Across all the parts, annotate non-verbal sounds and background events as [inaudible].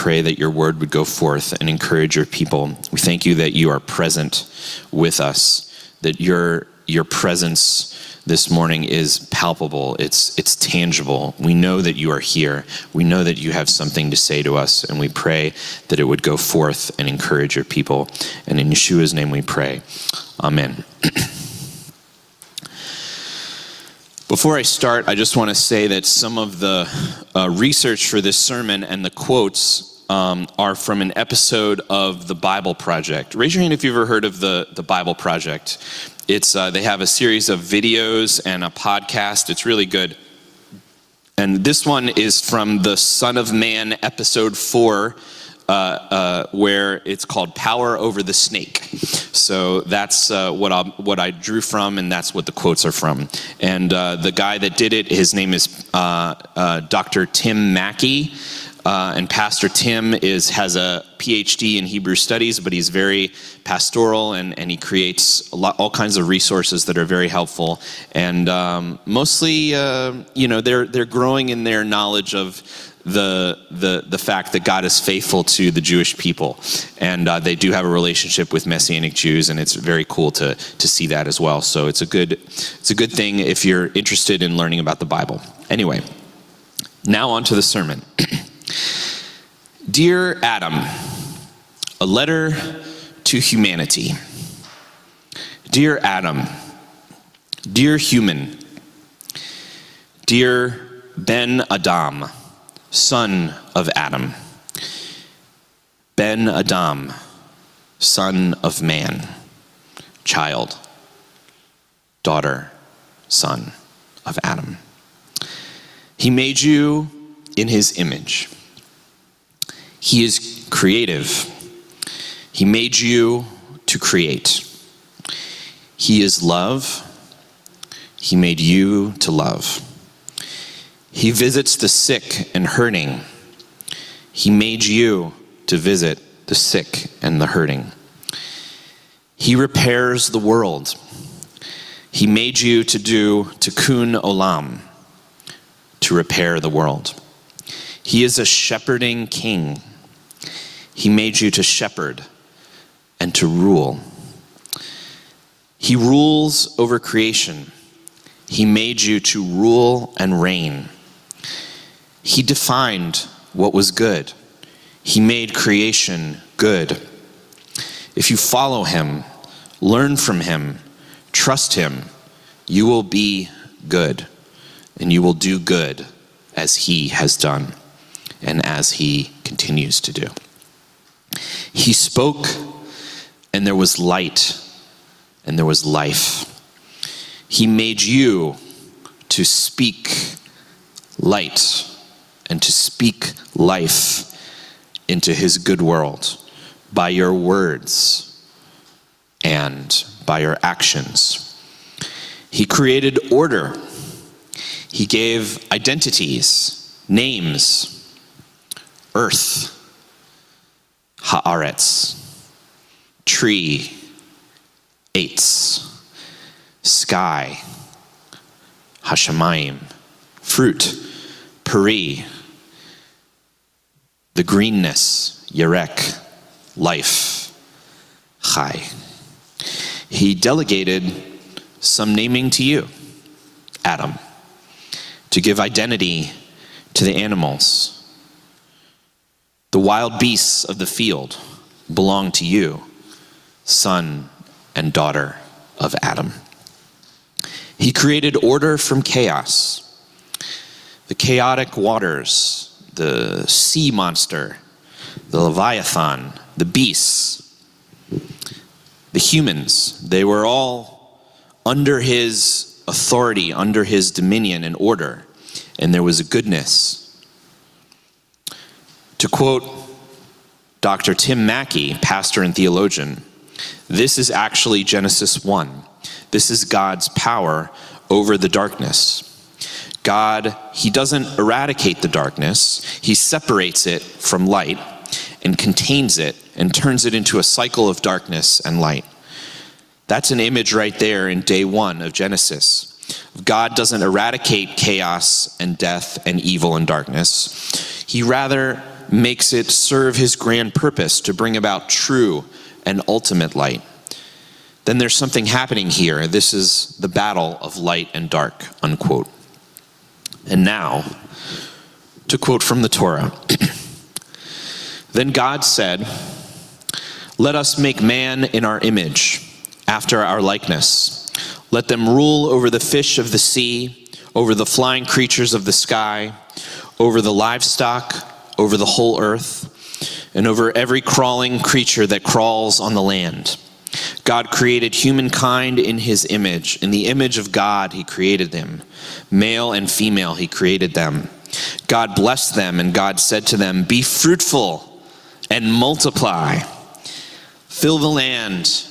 pray that your word would go forth and encourage your people. We thank you that you are present with us, that your, your presence this morning is palpable, it's, it's tangible. We know that you are here. We know that you have something to say to us, and we pray that it would go forth and encourage your people. And in Yeshua's name we pray. Amen. [clears throat] Before I start, I just want to say that some of the uh, research for this sermon and the quotes um, are from an episode of the Bible Project. Raise your hand if you've ever heard of the, the Bible Project. It's, uh, they have a series of videos and a podcast. It's really good. And this one is from the Son of Man, episode four, uh, uh, where it's called Power Over the Snake. So that's uh, what, I, what I drew from, and that's what the quotes are from. And uh, the guy that did it, his name is uh, Dr. Tim Mackie. Uh, and Pastor Tim is has a PhD in Hebrew studies, but he's very pastoral and, and he creates lot, all kinds of resources that are very helpful. And um, mostly, uh, you know, they're they're growing in their knowledge of the the the fact that God is faithful to the Jewish people, and uh, they do have a relationship with Messianic Jews, and it's very cool to to see that as well. So it's a good it's a good thing if you're interested in learning about the Bible. Anyway, now on to the sermon. [clears throat] Dear Adam, a letter to humanity. Dear Adam, dear human, dear Ben Adam, son of Adam, Ben Adam, son of man, child, daughter, son of Adam. He made you in his image. He is creative. He made you to create. He is love. He made you to love. He visits the sick and hurting. He made you to visit the sick and the hurting. He repairs the world. He made you to do tikkun olam, to repair the world. He is a shepherding king. He made you to shepherd and to rule. He rules over creation. He made you to rule and reign. He defined what was good. He made creation good. If you follow him, learn from him, trust him, you will be good, and you will do good as he has done and as he continues to do. He spoke, and there was light, and there was life. He made you to speak light and to speak life into his good world by your words and by your actions. He created order. He gave identities, names, earth, haaretz, tree, eitz, sky, hashamayim, fruit, peri, the greenness, yerek, life, chai. He delegated some naming to you, Adam, to give identity to the animals the wild beasts of the field belong to you, son and daughter of Adam. He created order from chaos. The chaotic waters, the sea monster, the Leviathan, the beasts, the humans, they were all under his authority, under his dominion and order. And there was a goodness to quote Dr. Tim Mackie, pastor and theologian, this is actually Genesis 1. This is God's power over the darkness. God, He doesn't eradicate the darkness, He separates it from light and contains it and turns it into a cycle of darkness and light. That's an image right there in day one of Genesis. God doesn't eradicate chaos and death and evil and darkness. He rather makes it serve his grand purpose to bring about true and ultimate light, then there's something happening here. This is the battle of light and dark, unquote. And now, to quote from the Torah [clears throat] Then God said, Let us make man in our image, after our likeness. Let them rule over the fish of the sea, over the flying creatures of the sky, over the livestock, over the whole earth, and over every crawling creature that crawls on the land. God created humankind in his image. In the image of God, he created them. Male and female, he created them. God blessed them, and God said to them, Be fruitful and multiply, fill the land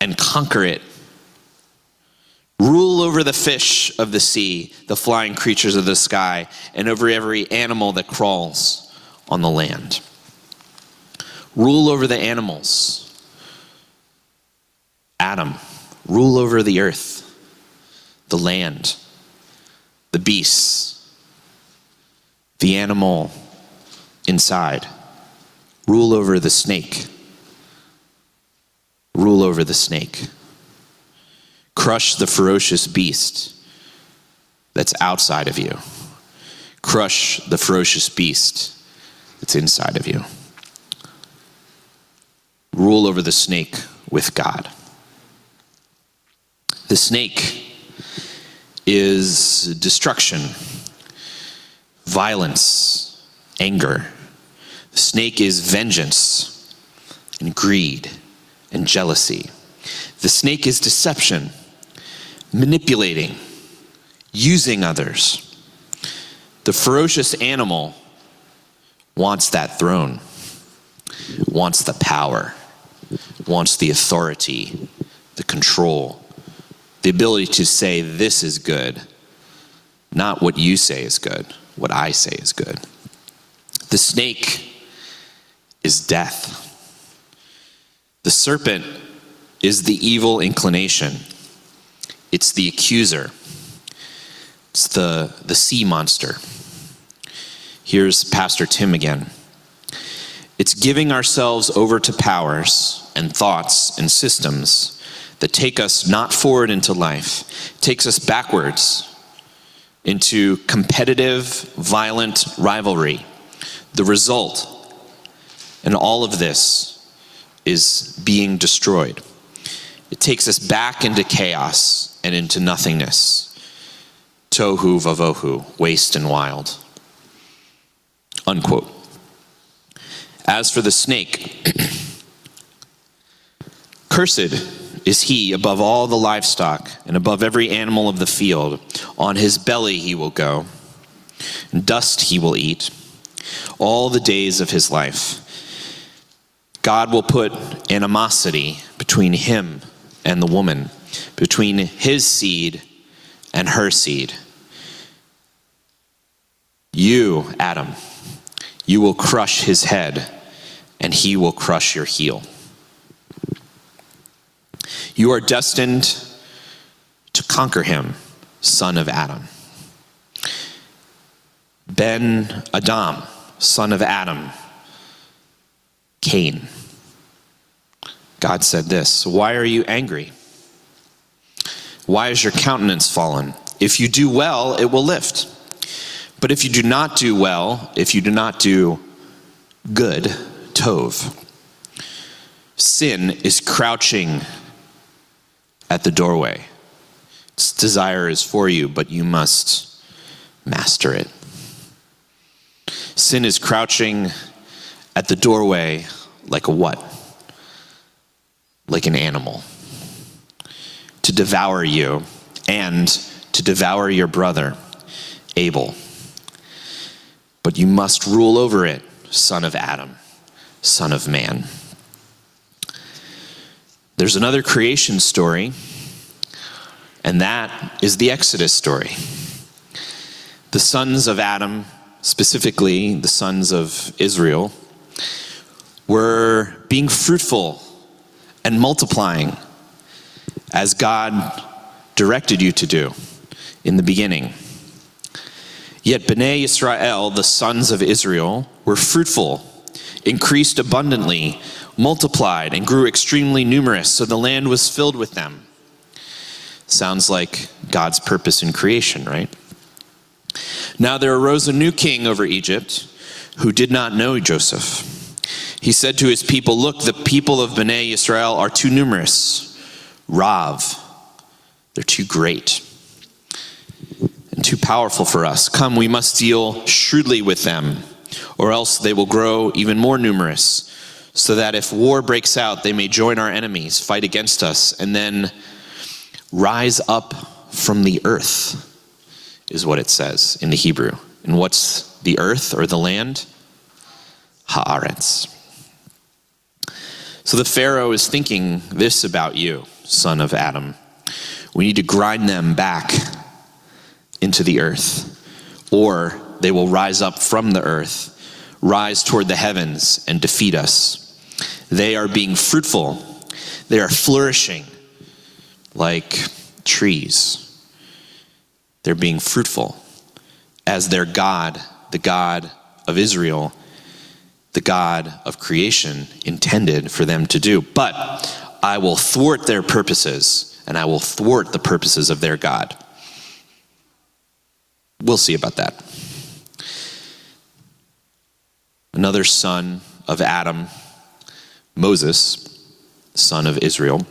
and conquer it. Rule over the fish of the sea, the flying creatures of the sky, and over every animal that crawls on the land. Rule over the animals. Adam, rule over the earth, the land, the beasts, the animal inside. Rule over the snake. Rule over the snake. Crush the ferocious beast that's outside of you. Crush the ferocious beast that's inside of you. Rule over the snake with God. The snake is destruction, violence, anger the snake is vengeance and greed and jealousy. The snake is deception, manipulating, using others. The ferocious animal wants that throne, wants the power, wants the authority, the control, the ability to say, This is good, not what you say is good, what I say is good. The snake is death. The serpent is the evil inclination, it's the accuser, it's the, the sea monster. Here's Pastor Tim again. It's giving ourselves over to powers and thoughts and systems that take us not forward into life, takes us backwards into competitive, violent rivalry. The result and all of this is being destroyed. It takes us back into chaos and into nothingness. Tohu vavohu, waste and wild. Unquote. As for the snake, [clears throat] cursed is he above all the livestock and above every animal of the field. On his belly he will go, and dust he will eat all the days of his life God will put animosity between him and the woman, between his seed and her seed. You, Adam, you will crush his head, and he will crush your heel. You are destined to conquer him, son of Adam. Ben Adam, son of Adam, Cain. God said this Why are you angry? Why is your countenance fallen? If you do well, it will lift. But if you do not do well, if you do not do good, Tov, sin is crouching at the doorway. Its desire is for you, but you must master it. Sin is crouching at the doorway like a what? Like an animal. To devour you and to devour your brother, Abel. But you must rule over it, son of Adam, son of man. There's another creation story, and that is the Exodus story. The sons of Adam, specifically the sons of Israel, were being fruitful and multiplying as God directed you to do in the beginning. Yet Bnei Israel, the sons of Israel, were fruitful, increased abundantly, multiplied, and grew extremely numerous, so the land was filled with them. Sounds like God's purpose in creation, right? Now there arose a new king over Egypt who did not know Joseph. He said to his people, Look, the people of Bnei Israel are too numerous. Rav, they're too great too powerful for us. Come, we must deal shrewdly with them, or else they will grow even more numerous, so that if war breaks out, they may join our enemies, fight against us, and then rise up from the earth, is what it says in the Hebrew. And what's the earth or the land? Haaretz. So the Pharaoh is thinking this about you, son of Adam. We need to grind them back into the earth, or they will rise up from the earth, rise toward the heavens, and defeat us. They are being fruitful, they are flourishing like trees. They're being fruitful as their God, the God of Israel, the God of creation, intended for them to do. But I will thwart their purposes, and I will thwart the purposes of their God. We'll see about that. Another son of Adam, Moses, son of Israel,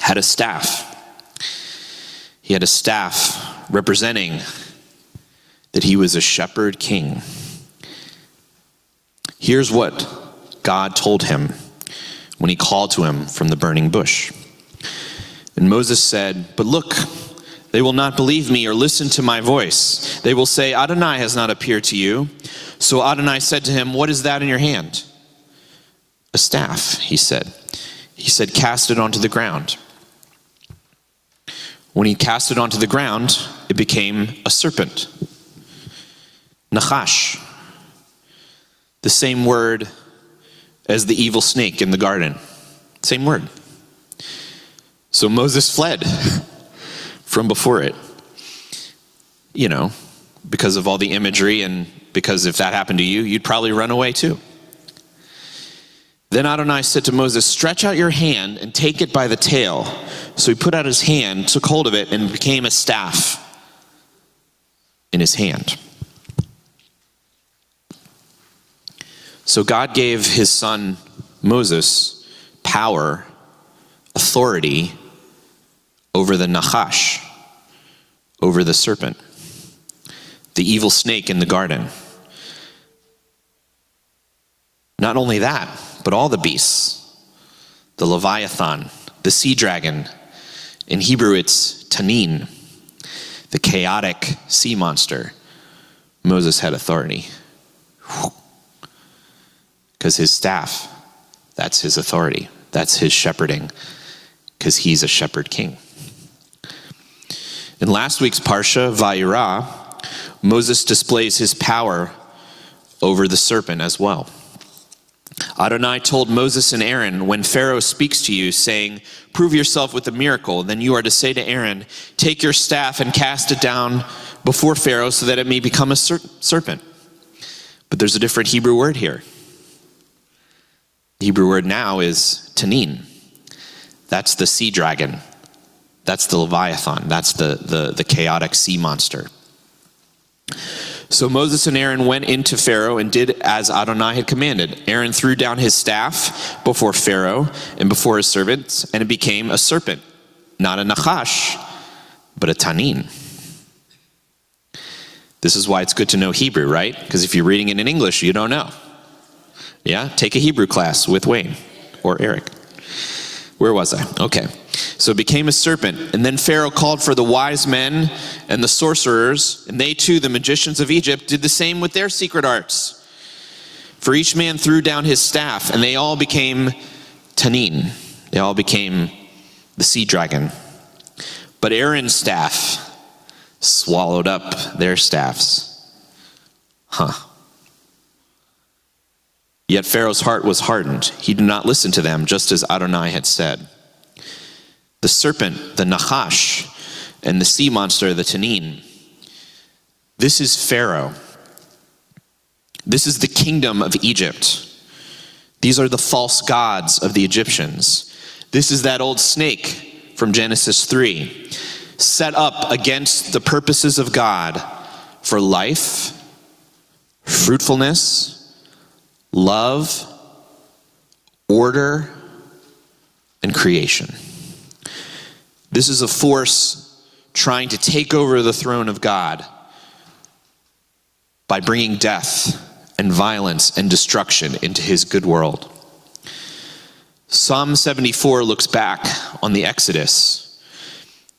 had a staff. He had a staff representing that he was a shepherd king. Here's what God told him when he called to him from the burning bush. And Moses said, But look, they will not believe me or listen to my voice. They will say, Adonai has not appeared to you. So Adonai said to him, What is that in your hand? A staff, he said. He said, Cast it onto the ground. When he cast it onto the ground, it became a serpent. Nachash, the same word as the evil snake in the garden. Same word. So Moses fled. [laughs] from before it. You know, because of all the imagery, and because if that happened to you, you'd probably run away too. Then Adonai said to Moses, Stretch out your hand and take it by the tail. So he put out his hand, took hold of it, and became a staff in his hand. So God gave his son Moses power, authority over the Nachash, over the serpent, the evil snake in the garden. Not only that, but all the beasts the Leviathan, the sea dragon. In Hebrew, it's Tanin, the chaotic sea monster. Moses had authority. Because his staff, that's his authority, that's his shepherding, because he's a shepherd king. In last week's Parsha, Va'era, Moses displays his power over the serpent as well. Adonai told Moses and Aaron, When Pharaoh speaks to you, saying, Prove yourself with a miracle, then you are to say to Aaron, Take your staff and cast it down before Pharaoh so that it may become a ser- serpent. But there's a different Hebrew word here. The Hebrew word now is tanin. That's the sea dragon. That's the Leviathan. That's the, the, the chaotic sea monster. So Moses and Aaron went into Pharaoh and did as Adonai had commanded. Aaron threw down his staff before Pharaoh and before his servants, and it became a serpent, not a Nachash, but a Tanin. This is why it's good to know Hebrew, right? Because if you're reading it in English, you don't know. Yeah? Take a Hebrew class with Wayne or Eric. Where was I? Okay. So it became a serpent. And then Pharaoh called for the wise men and the sorcerers, and they too, the magicians of Egypt, did the same with their secret arts. For each man threw down his staff, and they all became Tanin. They all became the sea dragon. But Aaron's staff swallowed up their staffs. Huh. Yet Pharaoh's heart was hardened. He did not listen to them, just as Adonai had said. The serpent, the Nachash, and the sea monster, the Tanin. This is Pharaoh, This is the kingdom of Egypt. These are the false gods of the Egyptians. This is that old snake from Genesis 3, set up against the purposes of God for life, fruitfulness, love, order, and creation. This is a force trying to take over the throne of God by bringing death and violence and destruction into his good world. Psalm 74 looks back on the Exodus,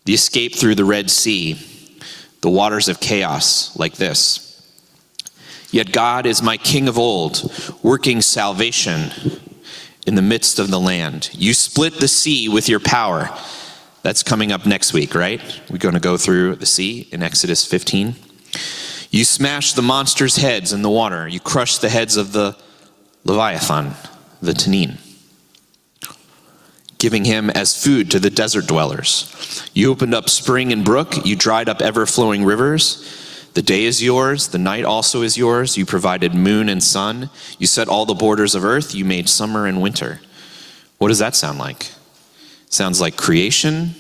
the escape through the Red Sea, the waters of chaos like this. Yet God is my king of old, working salvation in the midst of the land. You split the sea with your power. That's coming up next week, right? We're going to go through the sea in Exodus 15. You smash the monster's heads in the water. You crush the heads of the Leviathan, the Tannin, giving him as food to the desert dwellers. You opened up spring and brook. You dried up ever flowing rivers. The day is yours, the night also is yours. You provided moon and sun. You set all the borders of earth. You made summer and winter. What does that sound like? Sounds like creation,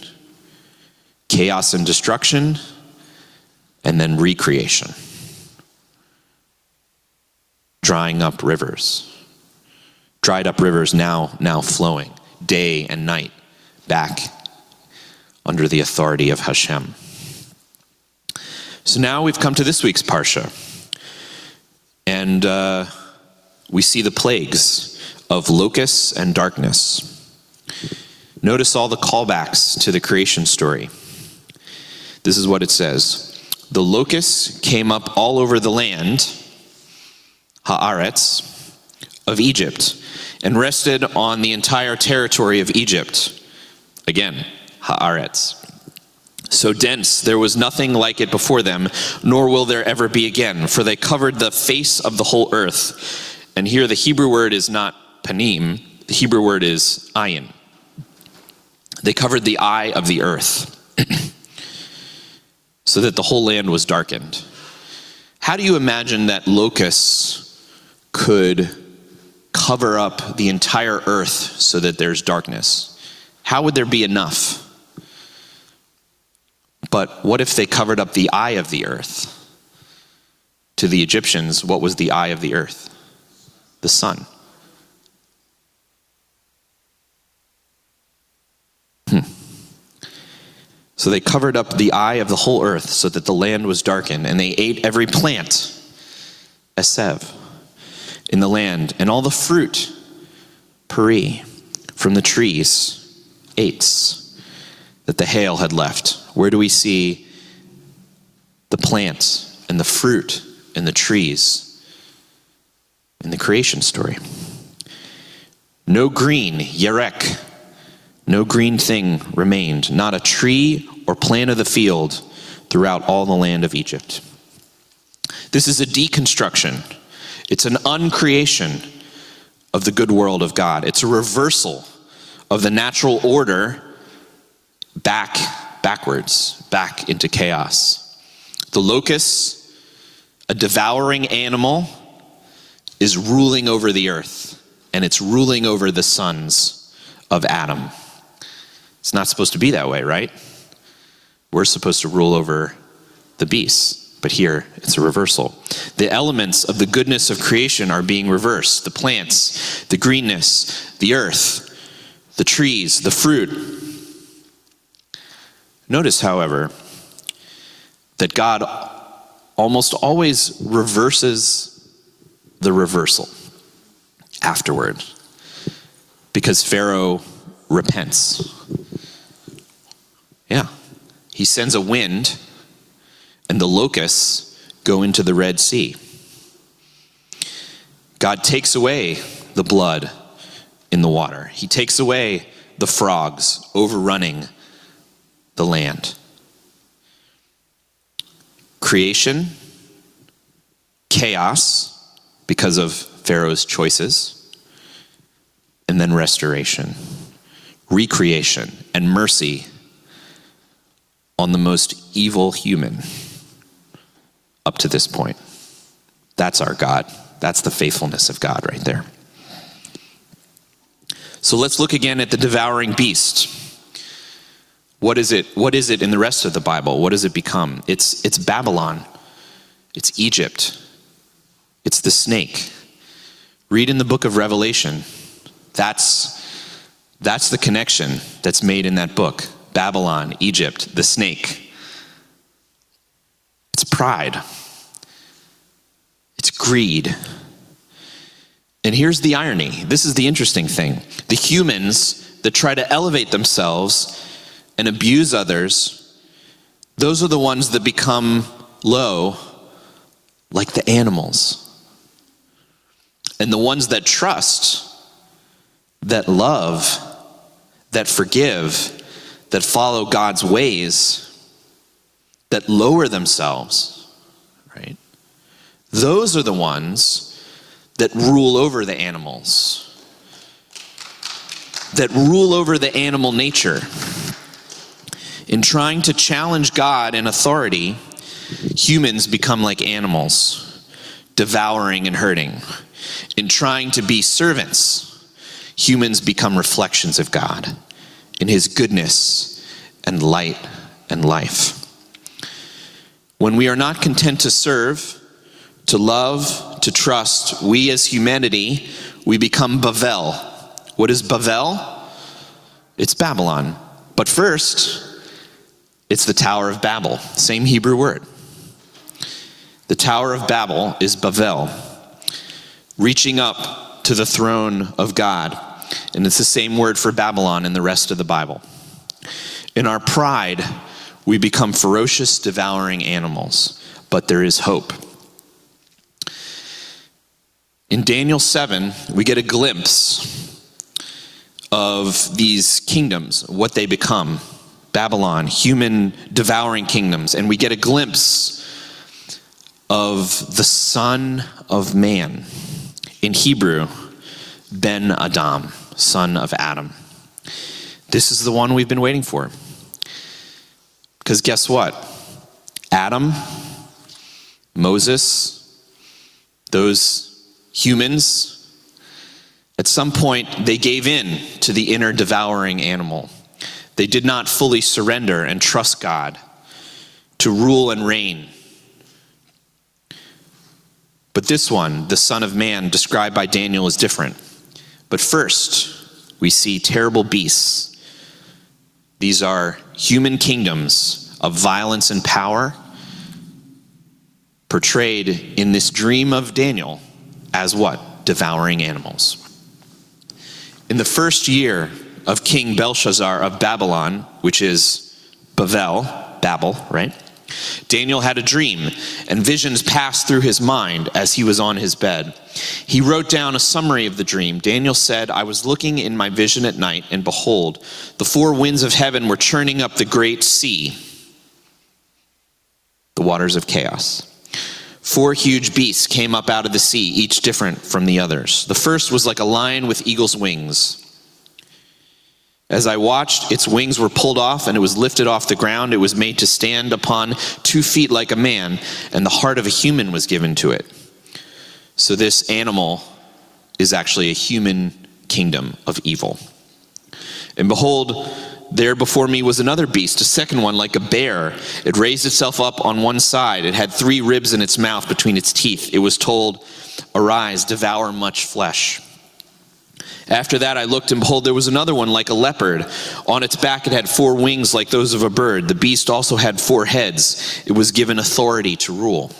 chaos and destruction, and then recreation. Drying up rivers. Dried up rivers now now flowing, day and night, back under the authority of Hashem. So now we've come to this week's Parsha. And uh, we see the plagues of locusts and darkness. Notice all the callbacks to the creation story. This is what it says The locusts came up all over the land, Haaretz, of Egypt, and rested on the entire territory of Egypt. Again, Haaretz. So dense, there was nothing like it before them, nor will there ever be again, for they covered the face of the whole earth. And here the Hebrew word is not panim, the Hebrew word is ayin. They covered the eye of the earth, [clears throat] so that the whole land was darkened. How do you imagine that locusts could cover up the entire earth so that there's darkness? How would there be enough? But what if they covered up the eye of the earth? To the Egyptians, what was the eye of the earth? The sun. Hmm. So they covered up the eye of the whole earth so that the land was darkened, and they ate every plant, esev, in the land, and all the fruit, peri, from the trees, eitz that the hail had left? Where do we see the plants and the fruit and the trees in the creation story? No green, yerek, no green thing remained, not a tree or plant of the field throughout all the land of Egypt. This is a deconstruction, it's an uncreation of the good world of God, it's a reversal of the natural order back, backwards, back into chaos. The locust, a devouring animal, is ruling over the earth, and it's ruling over the sons of Adam. It's not supposed to be that way, right? We're supposed to rule over the beasts, but here it's a reversal. The elements of the goodness of creation are being reversed the plants, the greenness, the earth, the trees, the fruit, Notice, however, that God almost always reverses the reversal afterward because Pharaoh repents. Yeah. He sends a wind, and the locusts go into the Red Sea. God takes away the blood in the water, He takes away the frogs overrunning the land. Creation, chaos because of Pharaoh's choices, and then restoration, recreation, and mercy on the most evil human up to this point. That's our God. That's the faithfulness of God right there. So let's look again at the devouring beast. What is it? What is it in the rest of the Bible? What does it become? It's, it's Babylon. It's Egypt. It's the snake. Read in the book of Revelation. That's, that's the connection that's made in that book Babylon, Egypt, the snake. It's pride, it's greed. And here's the irony this is the interesting thing. The humans that try to elevate themselves and abuse others, those are the ones that become low, like the animals. And the ones that trust, that love, that forgive, that follow God's ways, that lower themselves, right? Those are the ones that rule over the animals, that rule over the animal nature. In trying to challenge God and authority, humans become like animals, devouring and hurting. In trying to be servants, humans become reflections of God in His goodness and light and life. When we are not content to serve, to love, to trust, we as humanity, we become Bavel. What is Bavel? It's Babylon. But first, it's the Tower of Babel, same Hebrew word. The Tower of Babel is Bavel, reaching up to the throne of God. And it's the same word for Babylon in the rest of the Bible. In our pride, we become ferocious, devouring animals, but there is hope. In Daniel 7, we get a glimpse of these kingdoms, what they become Babylon, human devouring kingdoms, and we get a glimpse of the Son of Man. In Hebrew, Ben Adam, son of Adam. This is the one we've been waiting for. Because guess what? Adam, Moses, those humans, at some point they gave in to the inner devouring animal. They did not fully surrender and trust God to rule and reign. But this one, the Son of Man, described by Daniel, is different. But first, we see terrible beasts. These are human kingdoms of violence and power portrayed in this dream of Daniel as what? Devouring animals. In the first year of King Belshazzar of Babylon, which is Bavel, Babel, right? Daniel had a dream, and visions passed through his mind as he was on his bed. He wrote down a summary of the dream. Daniel said, I was looking in my vision at night, and behold, the four winds of heaven were churning up the great sea, the waters of chaos. Four huge beasts came up out of the sea, each different from the others. The first was like a lion with eagle's wings. As I watched, its wings were pulled off and it was lifted off the ground. It was made to stand upon two feet like a man, and the heart of a human was given to it. So, this animal is actually a human kingdom of evil. And behold, there before me was another beast, a second one like a bear. It raised itself up on one side. It had three ribs in its mouth between its teeth. It was told, Arise, devour much flesh. After that, I looked, and behold, there was another one like a leopard. On its back, it had four wings like those of a bird. The beast also had four heads. It was given authority to rule.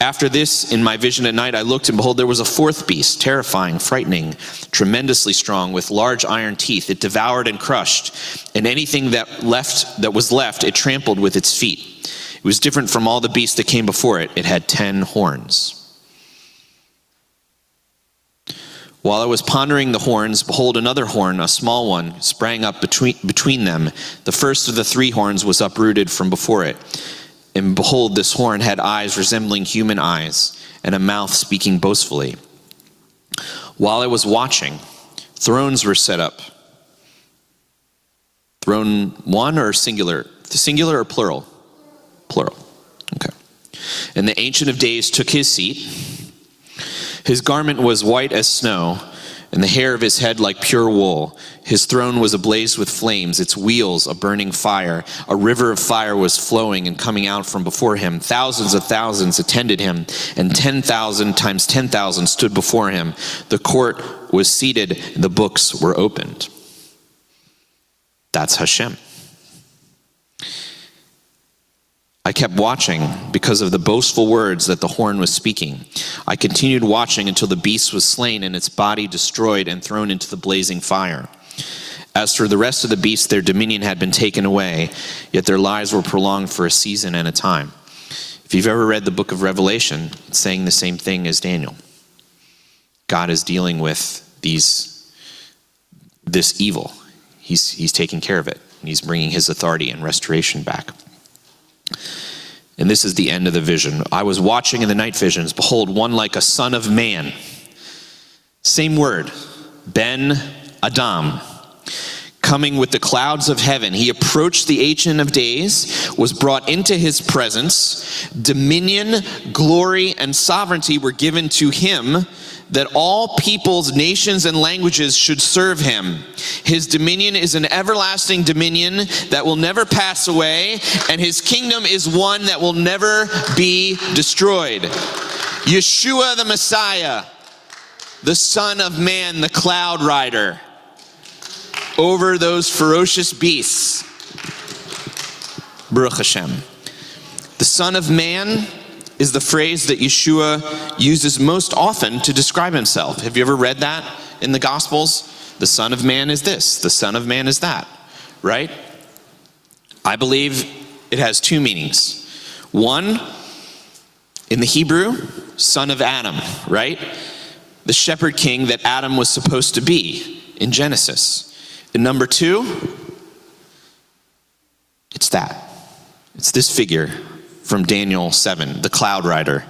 After this, in my vision at night, I looked, and behold, there was a fourth beast, terrifying, frightening, tremendously strong, with large iron teeth. It devoured and crushed, and anything that left that was left, it trampled with its feet. It was different from all the beasts that came before it. It had ten horns. While I was pondering the horns, behold, another horn, a small one, sprang up between, between them. The first of the three horns was uprooted from before it. And behold, this horn had eyes resembling human eyes, and a mouth speaking boastfully. While I was watching, thrones were set up. Throne one or singular? Singular or plural? Plural. Okay. And the Ancient of Days took his seat His garment was white as snow, and the hair of his head like pure wool. His throne was ablaze with flames, its wheels a burning fire. A river of fire was flowing and coming out from before him. Thousands of thousands attended him, and 10,000 times 10,000 stood before him. The court was seated, the books were opened. That's Hashem. I kept watching because of the boastful words that the horn was speaking. I continued watching until the beast was slain and its body destroyed and thrown into the blazing fire. As for the rest of the beasts, their dominion had been taken away, yet their lives were prolonged for a season and a time. If you've ever read the book of Revelation, it's saying the same thing as Daniel. God is dealing with these, this evil. He's, he's taking care of it. He's bringing his authority and restoration back. And this is the end of the vision. I was watching in the night visions. Behold, one like a son of man. Same word, Ben Adam. Coming with the clouds of heaven, he approached the Ancient of Days, was brought into his presence. Dominion, glory, and sovereignty were given to him that all peoples, nations, and languages should serve him. His dominion is an everlasting dominion that will never pass away, and his kingdom is one that will never be destroyed. Yeshua the Messiah, the Son of Man, the cloud rider, over those ferocious beasts. Baruch Hashem. The Son of Man is the phrase that Yeshua uses most often to describe himself. Have you ever read that in the Gospels? The Son of Man is this, the Son of Man is that, right? I believe it has two meanings. One, in the Hebrew, son of Adam, right? The shepherd king that Adam was supposed to be in Genesis. And number two, it's that. It's this figure from Daniel 7, the cloud rider,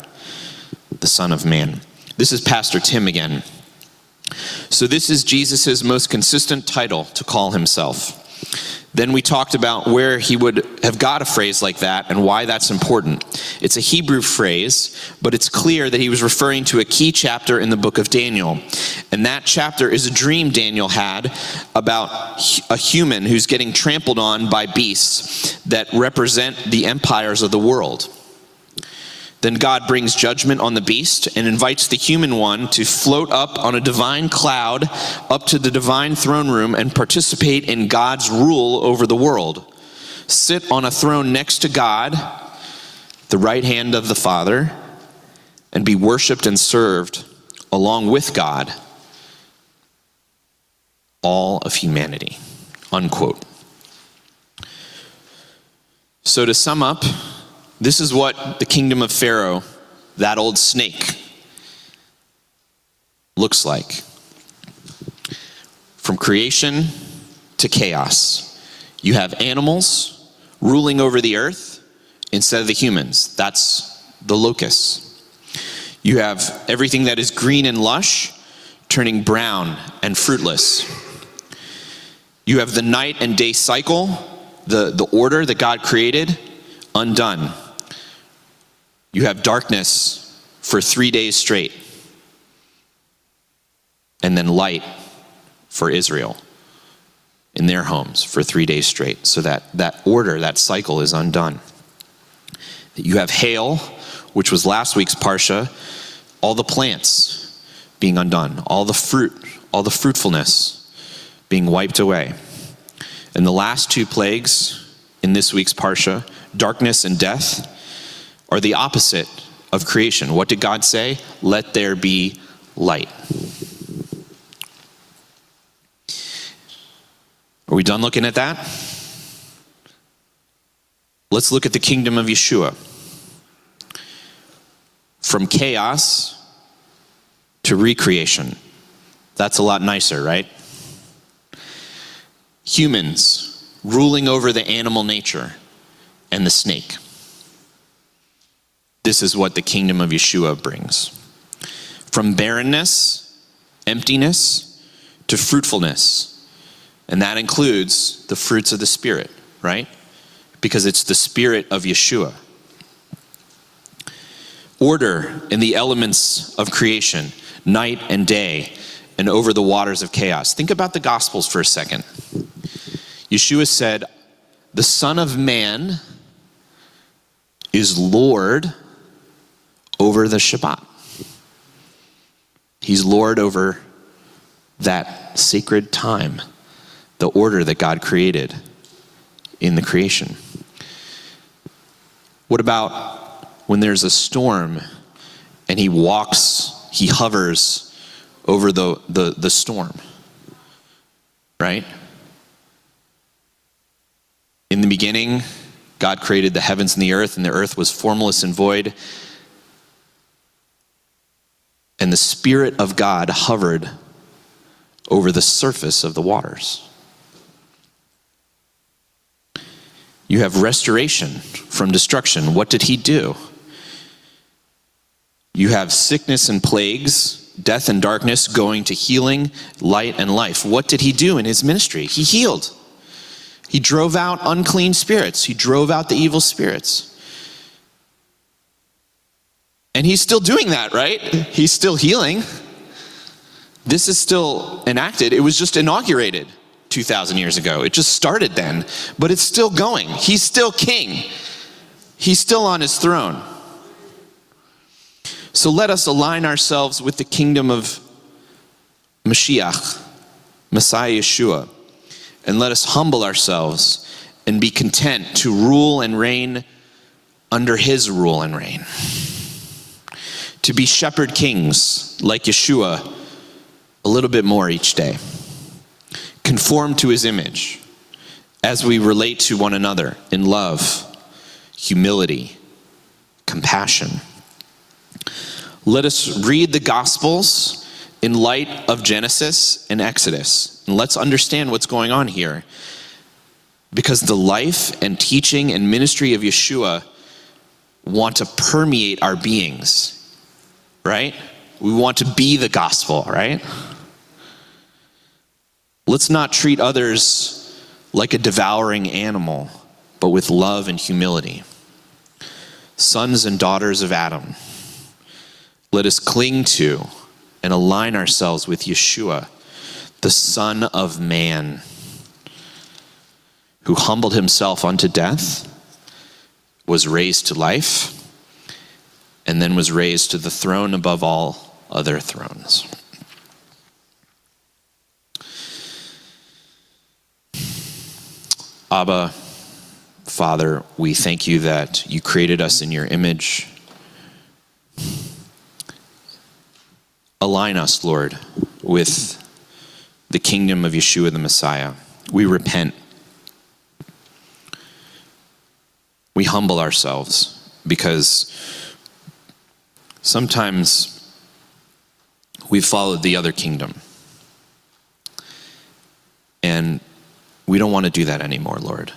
the Son of Man. This is Pastor Tim again. So, this is Jesus' most consistent title to call himself. Then we talked about where he would have got a phrase like that and why that's important. It's a Hebrew phrase, but it's clear that he was referring to a key chapter in the book of Daniel. And that chapter is a dream Daniel had about a human who's getting trampled on by beasts that represent the empires of the world. Then God brings judgment on the beast and invites the human one to float up on a divine cloud up to the divine throne room and participate in God's rule over the world. Sit on a throne next to God, the right hand of the Father, and be worshiped and served along with God, all of humanity. Unquote. So to sum up, this is what the kingdom of Pharaoh, that old snake, looks like. From creation to chaos, you have animals ruling over the earth instead of the humans. That's the locusts. You have everything that is green and lush turning brown and fruitless. You have the night and day cycle, the, the order that God created, undone. You have darkness for three days straight, and then light for Israel in their homes for three days straight. So that, that order, that cycle is undone. You have hail, which was last week's Parsha, all the plants being undone, all the fruit, all the fruitfulness being wiped away. And the last two plagues in this week's Parsha, darkness and death, are the opposite of creation. What did God say? Let there be light. Are we done looking at that? Let's look at the kingdom of Yeshua. From chaos to recreation. That's a lot nicer, right? Humans ruling over the animal nature and the snake. This is what the kingdom of Yeshua brings. From barrenness, emptiness, to fruitfulness. And that includes the fruits of the Spirit, right? Because it's the Spirit of Yeshua. Order in the elements of creation. night and day, and over the waters of chaos. Think about the Gospels for a second. Yeshua said, The Son of Man is Lord over the Shabbat. He's Lord over that sacred time, the order that God created in the creation. What about when there's a storm and he walks, he hovers over the, the, the storm? Right? In the beginning, God created the heavens and the earth, and the earth was formless and void. And the Spirit of God hovered over the surface of the waters. You have restoration from destruction. What did he do? You have sickness and plagues, death and darkness going to healing, light and life. What did he do in his ministry? He healed. He drove out unclean spirits, he drove out the evil spirits. And he's still doing that, right? He's still healing. This is still enacted. It was just inaugurated 2,000 years ago. It just started then, but it's still going. He's still king, he's still on his throne. So let us align ourselves with the kingdom of Mashiach, Messiah Yeshua and let us humble ourselves and be content to rule and reign under his rule and reign. To be shepherd kings like Yeshua a little bit more each day. Conform to his image as we relate to one another in love, humility, compassion. Let us read the Gospels in light of Genesis and Exodus. And let's understand what's going on here. Because the life and teaching and ministry of Yeshua want to permeate our beings, right? We want to be the gospel, right? Let's not treat others like a devouring animal, but with love and humility. Sons and daughters of Adam, let us cling to and align ourselves with Yeshua, the Son of Man, who humbled himself unto death, was raised to life, and then was raised to the throne above all other thrones. Abba, Father, we thank you that you created us in your image align us, Lord, with the kingdom of Yeshua the Messiah. We repent. We humble ourselves because sometimes we've followed the other kingdom. And we don't want to do that anymore, Lord.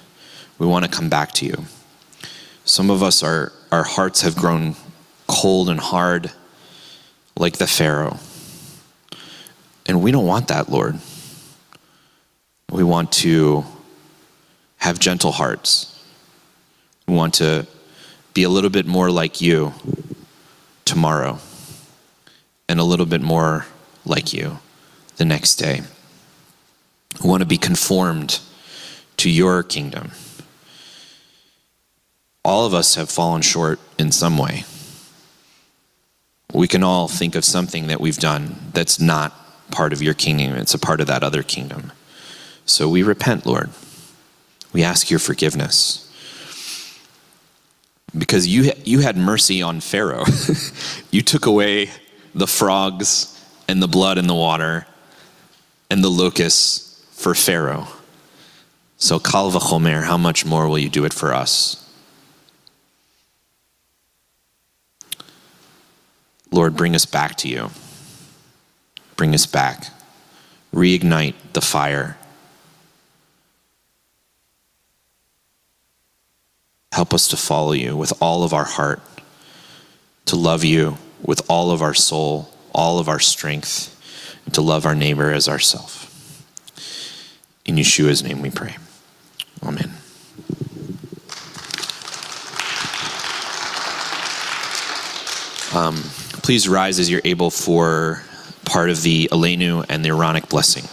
We want to come back to you. Some of us, our, our hearts have grown cold and hard like the Pharaoh. And we don't want that, Lord. We want to have gentle hearts. We want to be a little bit more like you tomorrow and a little bit more like you the next day. We want to be conformed to your kingdom. All of us have fallen short in some way. We can all think of something that we've done that's not part of your kingdom, it's a part of that other kingdom. So we repent, Lord. We ask your forgiveness. Because you, you had mercy on Pharaoh. [laughs] you took away the frogs and the blood and the water and the locusts for Pharaoh. So, Kal v'chomer, how much more will you do it for us? Lord, bring us back to you. Bring us back. Reignite the fire. Help us to follow you with all of our heart, to love you with all of our soul, all of our strength, and to love our neighbor as ourself. In Yeshua's name we pray. Amen. Um, please rise as you're able for part of the Aleinu and the Aaronic blessing.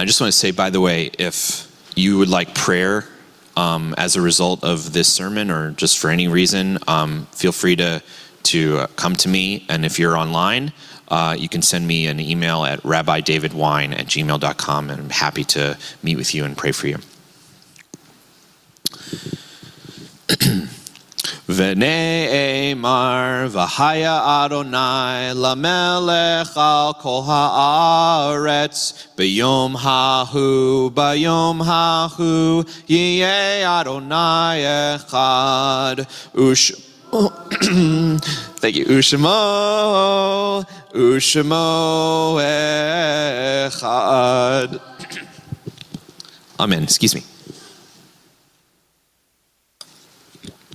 I just want to say, by the way, if you would like prayer um, as a result of this sermon or just for any reason, um, feel free to, to uh, come to me. And if you're online, uh, you can send me an email at rabbidavidwein at gmail.com, and I'm happy to meet with you and pray for you. [clears throat] V'ne'emar v'haya Adonai lamelech al kol haaretz b'yom hahu b'yom hahu yeh Adonai echad ush [clears throat] Thank you. Ushamo, Ushamo Echad. [clears throat] Amen. Excuse me.